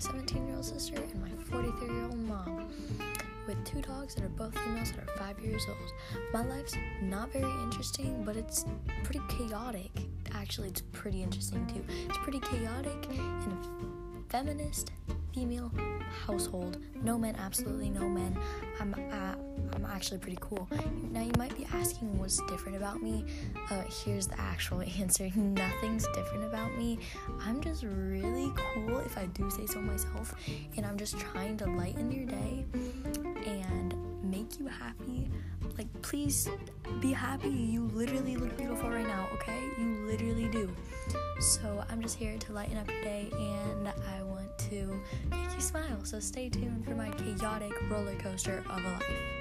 17 year old sister and my 43 year old mom with two dogs that are both females that are five years old. My life's not very interesting, but it's pretty chaotic. Actually, it's pretty interesting too. It's pretty chaotic in a feminist female household. No men, absolutely no men. I'm actually pretty cool. Now you might be asking what's different about me. Uh, here's the actual answer. Nothing's different about me. I'm just really cool if I do say so myself, and I'm just trying to lighten your day and make you happy. Like please be happy. You literally look beautiful right now, okay? You literally do. So I'm just here to lighten up your day and I want to make you smile. So stay tuned for my chaotic roller coaster of a life.